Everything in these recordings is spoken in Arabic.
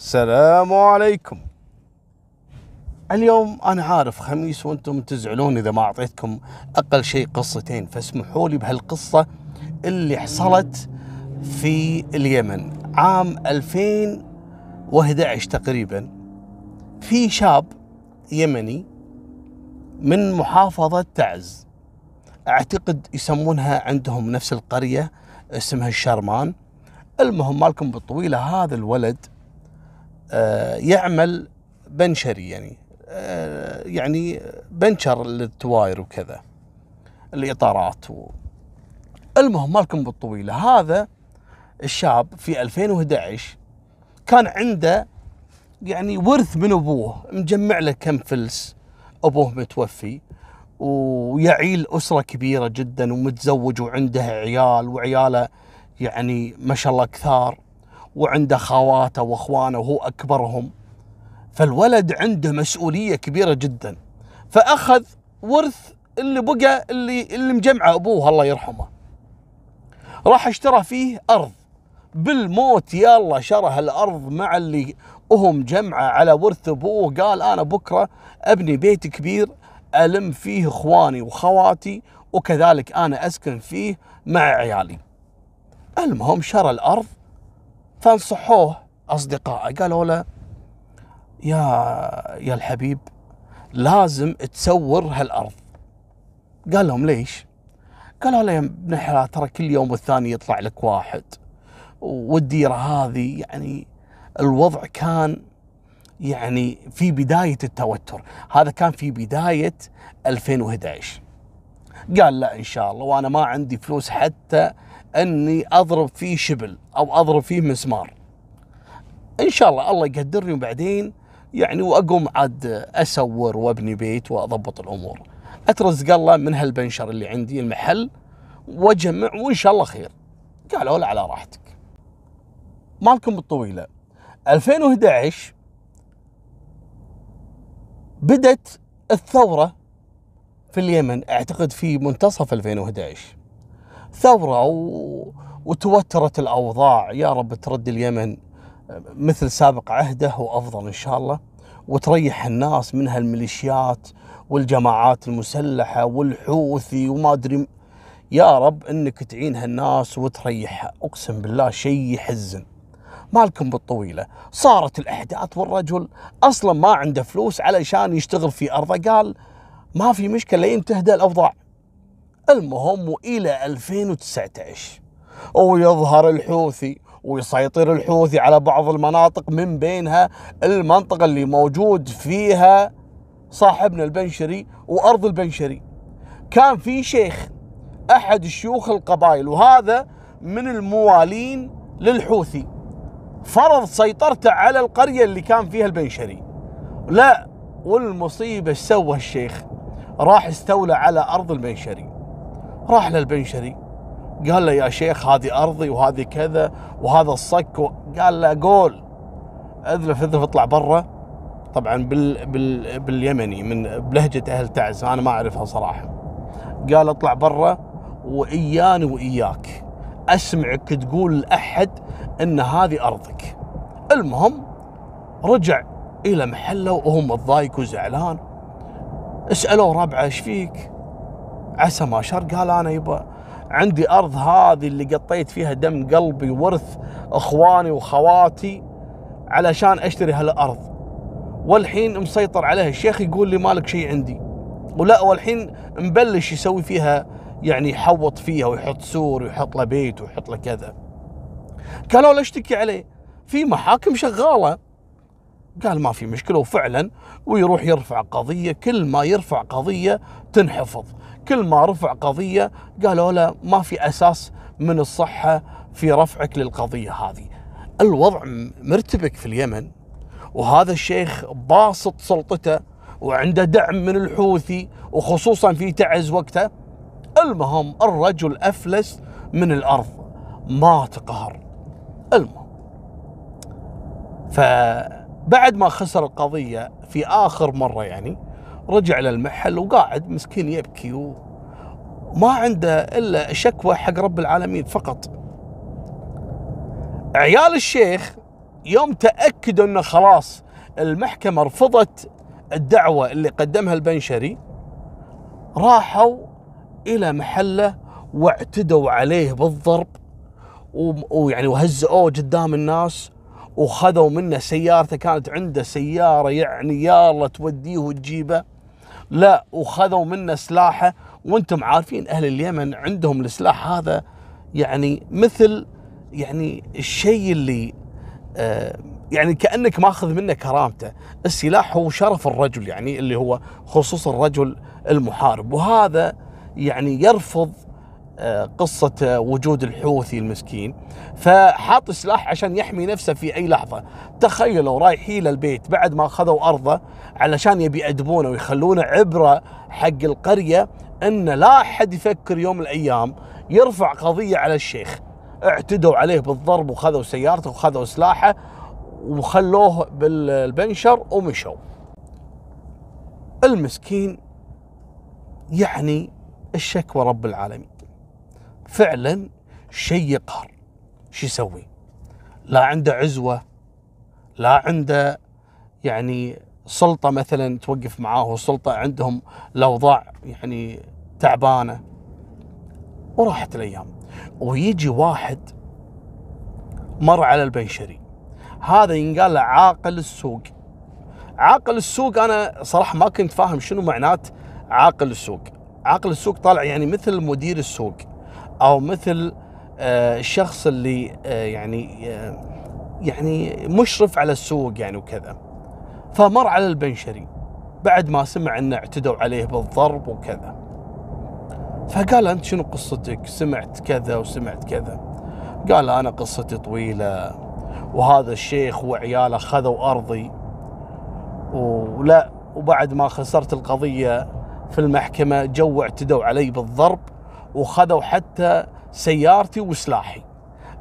السلام عليكم. اليوم أنا عارف خميس وأنتم تزعلون إذا ما أعطيتكم أقل شيء قصتين فاسمحوا لي بهالقصة اللي حصلت في اليمن عام 2011 تقريبا. في شاب يمني من محافظة تعز أعتقد يسمونها عندهم نفس القرية اسمها الشرمان. المهم مالكم بالطويلة هذا الولد يعمل بنشري يعني. آه، يعني بنشر للتواير وكذا الإطارات و... المهم مالكم بالطويلة. هذا الشاب في 2011 كان عنده يعني ورث من أبوه مجمع له كم فلس أبوه متوفي ويعيل أسرة كبيرة جدا ومتزوج وعنده عيال وعياله يعني ما شاء الله كثار. وعنده خواته واخوانه وهو أكبرهم. فالولد عنده مسؤولية كبيرة جدا. فأخذ ورث اللي بقى اللي اللي مجمعه أبوه الله يرحمه. راح اشترى فيه أرض. بالموت يلا شرى هالارض مع اللي هو مجمعه على ورث أبوه. قال أنا بكرة أبني بيت كبير ألم فيه إخواني وخواتي وكذلك أنا أسكن فيه مع عيالي. المهم شرى الأرض فانصحوه أصدقائه قالوا له يا يا الحبيب لازم تسور هالأرض. قال لهم ليش؟ قالوا له يا ابن الحلال ترى كل يوم والثاني يطلع لك واحد والديرة هذه يعني الوضع كان يعني في بداية التوتر، هذا كان في بداية 2011. قال لا إن شاء الله وأنا ما عندي فلوس حتى أني أضرب فيه شبل أو أضرب فيه مسمار. إن شاء الله الله يقدرني وبعدين يعني وأقوم عاد اسور وأبني بيت وأضبط الأمور. أترزق الله من هالبنشر اللي عندي المحل وأجمع وإن شاء الله خير. قالوا لا على راحتك. مالكم الطويله 2011 بدت الثورة في اليمن أعتقد في منتصف 2011 ثورة و... وتوترت الأوضاع. يا رب ترد اليمن مثل سابق عهده وأفضل إن شاء الله وتريح الناس من هالميليشيات والجماعات المسلحة والحوثي وما أدري يا رب إنك تعين هالناس وتريحها أقسم بالله شيء يحزن. مالكم بالطويلة. صارت الأحداث والرجل أصلا ما عنده فلوس علشان يشتغل في ارضه قال ما في مشكلة لين تهدى الأوضاع. المهم والى 2019 ويظهر الحوثي ويسيطر الحوثي على بعض المناطق من بينها المنطقة اللي موجود فيها صاحبنا البنشري وأرض البنشري. كان في شيخ أحد شيوخ القبائل وهذا من الموالين للحوثي. فرض سيطرته على القرية اللي كان فيها البنشري. لا والمصيبة إيش سوى الشيخ؟ راح استولى على أرض البنشري. راح للبنشري قال له يا شيخ هذه أرضي وهذه كذا وهذا الصك. قال له قول. اذلف اذلف اطلع برا. طبعا بال بال باليمني من بلهجة أهل تعز. أنا ما أعرفها صراحة. قال اطلع برا وإياني وإياك. أسمعك تقول لأحد إن هذه أرضك. المهم رجع إلى محله وهو متضايق وزعلان. اسالوه ربعة إيش فيك؟ عسى ما شر قال أنا يبا عندي أرض هذه اللي قطيت فيها دم قلبي ورث إخواني وخواتي علشان أشتري هالأرض. والحين مسيطر عليها. الشيخ يقول لي مالك شيء عندي. ولا والحين مبلش يسوي فيها يعني يحوط فيها ويحط سور ويحط له بيت ويحط له كذا. قالوا له اشتكي عليه. في محاكم شغالة. قال ما في مشكلة وفعلا ويروح يرفع قضية. كل ما يرفع قضية تنحفظ. كل ما رفع قضية قالوا له ما في أساس من الصحة في رفعك للقضية هذه. الوضع مرتبك في اليمن وهذا الشيخ باسط سلطته وعنده دعم من الحوثي وخصوصا في تعز وقته. المهم الرجل أفلس من الأرض مات قهر المهم فبعد ما خسر القضية في آخر مرة يعني رجع للمحل وقاعد مسكين يبكي وما عنده إلا شكوى حق رب العالمين فقط. عيال الشيخ يوم تأكدوا إنه خلاص المحكمة رفضت الدعوة اللي قدمها البنشري راحوا إلى محله واعتدوا عليه بالضرب ويعني وهزئوه قدام الناس وخذوا منه سيارته كانت عنده سيارة يعني يا الله توديه وتجيبه. لا وخذوا منه سلاحه. وأنتم عارفين أهل اليمن عندهم السلاح هذا يعني مثل يعني الشيء اللي آه يعني كأنك ماخذ منه كرامته، السلاح هو شرف الرجل يعني اللي هو خصوصا الرجل المحارب. وهذا يعني يرفض قصة وجود الحوثي المسكين. فحاط سلاح عشان يحمي نفسه في أي لحظة. تخيلوا رايحين للبيت بعد ما أخذوا أرضه علشان يبي يأدبونه ويخلونه عبرة حق القرية أن لا أحد يفكر يوم من الأيام يرفع قضية على الشيخ. اعتدوا عليه بالضرب وخذوا سيارته وخذوا سلاحه وخلوه بالبنشر ومشوا. المسكين يعني الشكوى رب العالمين. فعلا شيء يقهر. شو يسوي؟ لا عنده عزوة لا عنده يعني سلطة مثلا توقف معاه وسلطة عندهم الأوضاع يعني تعبانة. وراحت الأيام. ويجي واحد مر على البنشري. هذا ينقال له عاقل السوق. عاقل السوق أنا صراحة ما كنت فاهم شنو معنات عاقل السوق. عاقل السوق طالع يعني مثل مدير السوق. أو مثل آه، الشخص اللي آه، يعني آه، يعني مشرف على السوق يعني وكذا. فمر على البنشري. بعد ما سمع إنه اعتدوا عليه بالضرب وكذا. فقال أنت شنو قصتك؟ سمعت كذا وسمعت كذا. قال أنا قصتي طويلة وهذا الشيخ وعياله خذوا أرضي ولا وبعد ما خسرت القضية في المحكمة جو اعتدوا علي بالضرب وخذوا حتى سيارتي وسلاحي.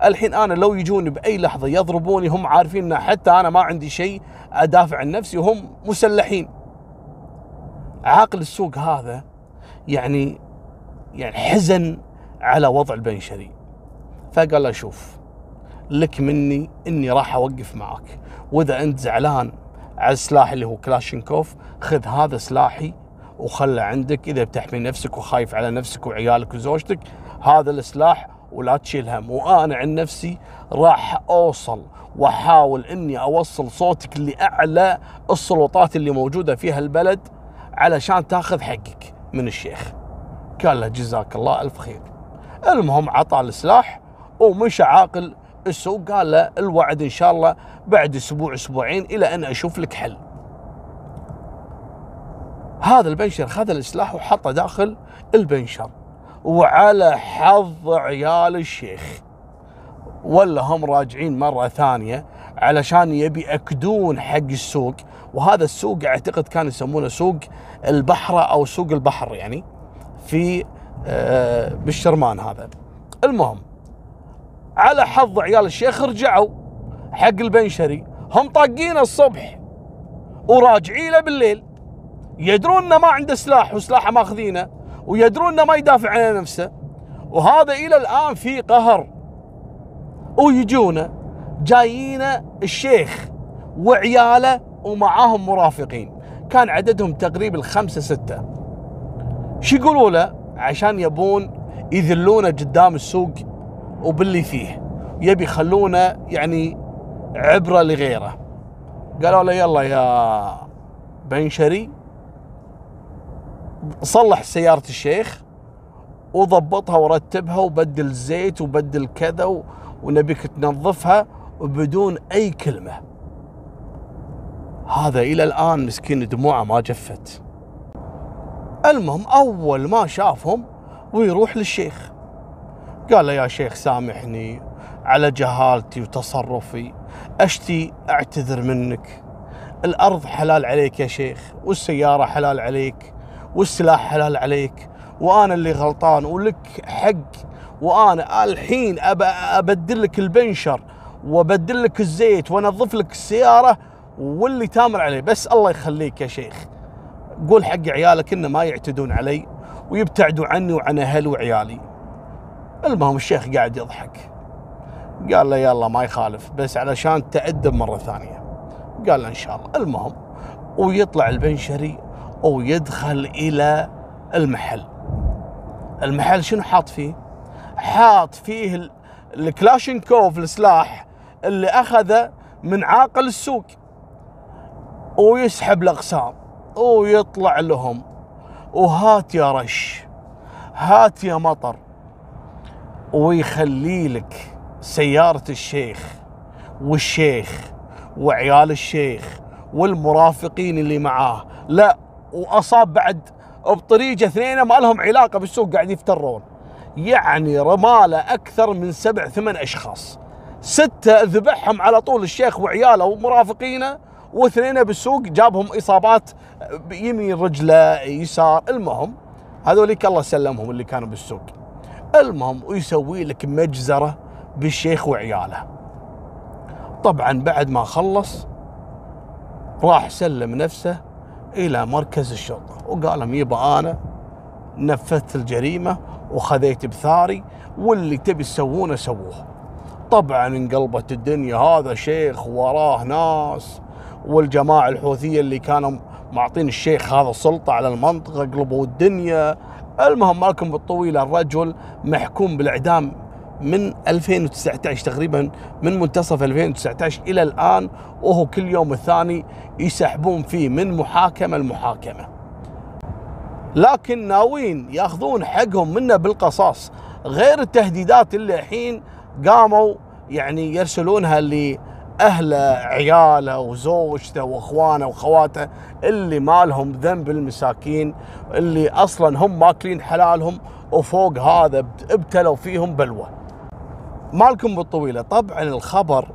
الحين أنا لو يجوني بأي لحظة يضربوني هم عارفين إن حتى أنا ما عندي شيء أدافع عن نفسي وهم مسلحين. عاقل السوق هذا يعني يعني حزن على وضع البنشري فقال له شوف لك مني إني راح أوقف معك. وإذا أنت زعلان على السلاح اللي هو كلاشينكوف خذ هذا سلاحي وخله عندك إذا بتحمي نفسك وخايف على نفسك وعيالك وزوجتك هذا السلاح ولا تشيل هم. وأنا عن نفسي راح أوصل وأحاول إني أوصل صوتك لأعلى السلطات اللي موجودة في هالبلد علشان تأخذ حقك من الشيخ. قال له جزاك الله ألف خير. المهم عطى السلاح ومشى عاقل السوق. قال له الوعد إن شاء الله بعد أسبوع أسبوعين إلى أن أشوف لك حل. هذا البنشر خذ السلاح وحطه داخل البنشر وعلى حظ عيال الشيخ. ولا هم راجعين مرة ثانية علشان يبي يأكدون حق السوق وهذا السوق أعتقد كان يسمونه سوق البحرة أو سوق البحر يعني في آه، بالشرمان هذا. المهم على حظ عيال الشيخ رجعوا حق البنشري هم طاقين الصبح وراجعين له بالليل. يدرون إنه ما عنده سلاح وسلاحه ماخذينه ويدرون إنه ما يدافع عن نفسه. وهذا إلى الآن في قهر. ويجونا جايينا الشيخ وعياله ومعاهم مرافقين. كان عددهم تقريبا خمسة ستة. شو يقولوا له؟ عشان يبون يذلونه قدام السوق وباللي فيه. يبي يخلونه يعني عبرة لغيره. قالوا له يلا يا بنشري صلح سيارة الشيخ وضبطها ورتبها وبدل زيت وبدل كذا ونبيك تنظفها وبدون أي كلمة. هذا إلى الآن مسكين دموعه ما جفت. المهم أول ما شافهم ويروح للشيخ. قال له يا شيخ سامحني على جهالتي وتصرفي. أشتي أعتذر منك. الأرض حلال عليك يا شيخ والسيارة حلال عليك. والسلاح حلال عليك وأنا اللي غلطان ولك حق وأنا الحين أبدل لك البنشر وأبدل لك الزيت وأنظف لك السيارة واللي تامر عليه. بس الله يخليك يا شيخ. قول حق عيالك إنه ما يعتدون علي ويبتعدوا عني وعن أهلي وعيالي. المهم الشيخ قاعد يضحك. قال له يلا ما يخالف بس علشان تأدب مرة ثانية. قال له إن شاء الله. المهم ويطلع البنشري ويدخل إلى المحل. المحل شنو حاط فيه؟ حاط فيه ال- الكلاشينكوف السلاح اللي أخذه من عاقل السوق. ويسحب الأقسام ويطلع لهم. وهات يا رش هات يا مطر. ويخلي لك سيارة الشيخ والشيخ وعيال الشيخ والمرافقين اللي معاه. لا وأصاب بعد بطريقة اثنين ما لهم علاقة بالسوق قاعد يفترون. يعني رمالة أكثر من سبع ثمان أشخاص. ستة ذبحهم على طول الشيخ وعياله ومرافقينه واثنين بالسوق جابهم إصابات يمين رجلة يسار المهم هذوليك الله سلمهم اللي كانوا بالسوق. المهم ويسوي لك مجزرة بالشيخ وعياله. طبعا بعد ما خلص راح سلم نفسه إلى مركز الشرطة. وقال لهم يبا أنا نفذت الجريمة وخذيت بثاري واللي تبي تسوونه سووه. طبعا انقلبت الدنيا هذا شيخ وراه ناس والجماعة الحوثية اللي كانوا معطين الشيخ هذا السلطة على المنطقة قلبوا الدنيا. المهم مالكم بالطويلة الرجل محكوم بالإعدام. من 2019 تقريبا من منتصف 2019 إلى الآن وهو كل يوم الثاني يسحبون فيه من محاكمة لمحاكمة. لكن ناويين ياخذون حقهم منه بالقصاص غير التهديدات اللي الحين قاموا يعني يرسلونها لأهله عياله وزوجته وإخوانه وخواته اللي ما لهم ذنب المساكين اللي أصلا هم ماكلين حلالهم وفوق هذا ابتلوا فيهم بلوى. مالكم بالطويلة. طبعا الخبر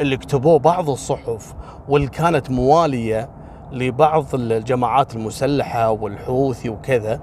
اللي كتبوه بعض الصحف واللي كانت موالية لبعض الجماعات المسلحة والحوثي وكذا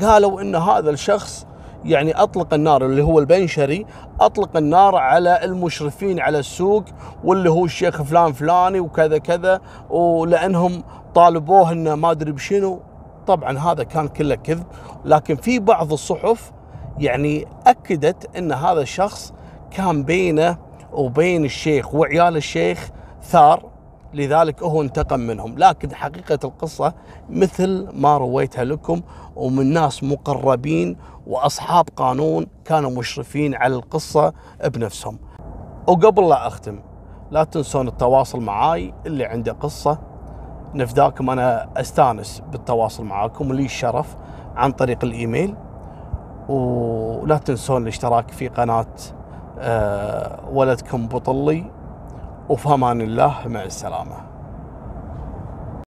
قالوا إن هذا الشخص يعني أطلق النار اللي هو البنشري أطلق النار على المشرفين على السوق واللي هو الشيخ فلان فلاني وكذا كذا ولأنهم طالبوه إنه ما أدري بشنو. طبعا هذا كان كله كذب لكن في بعض الصحف يعني أكدت إن هذا الشخص كان بينه وبين الشيخ وعيال الشيخ ثار لذلك هو انتقم منهم. لكن حقيقة القصة مثل ما رويتها لكم ومن ناس مقربين وأصحاب قانون كانوا مشرفين على القصة بنفسهم. وقبل لا أختم لا تنسون التواصل معاي اللي عنده قصة. نفداكم أنا أستانس بالتواصل معاكم ولي الشرف عن طريق الإيميل. ولا تنسون الاشتراك في قناة آه، ولدكم بطلي. وفي أمان الله مع السلامة.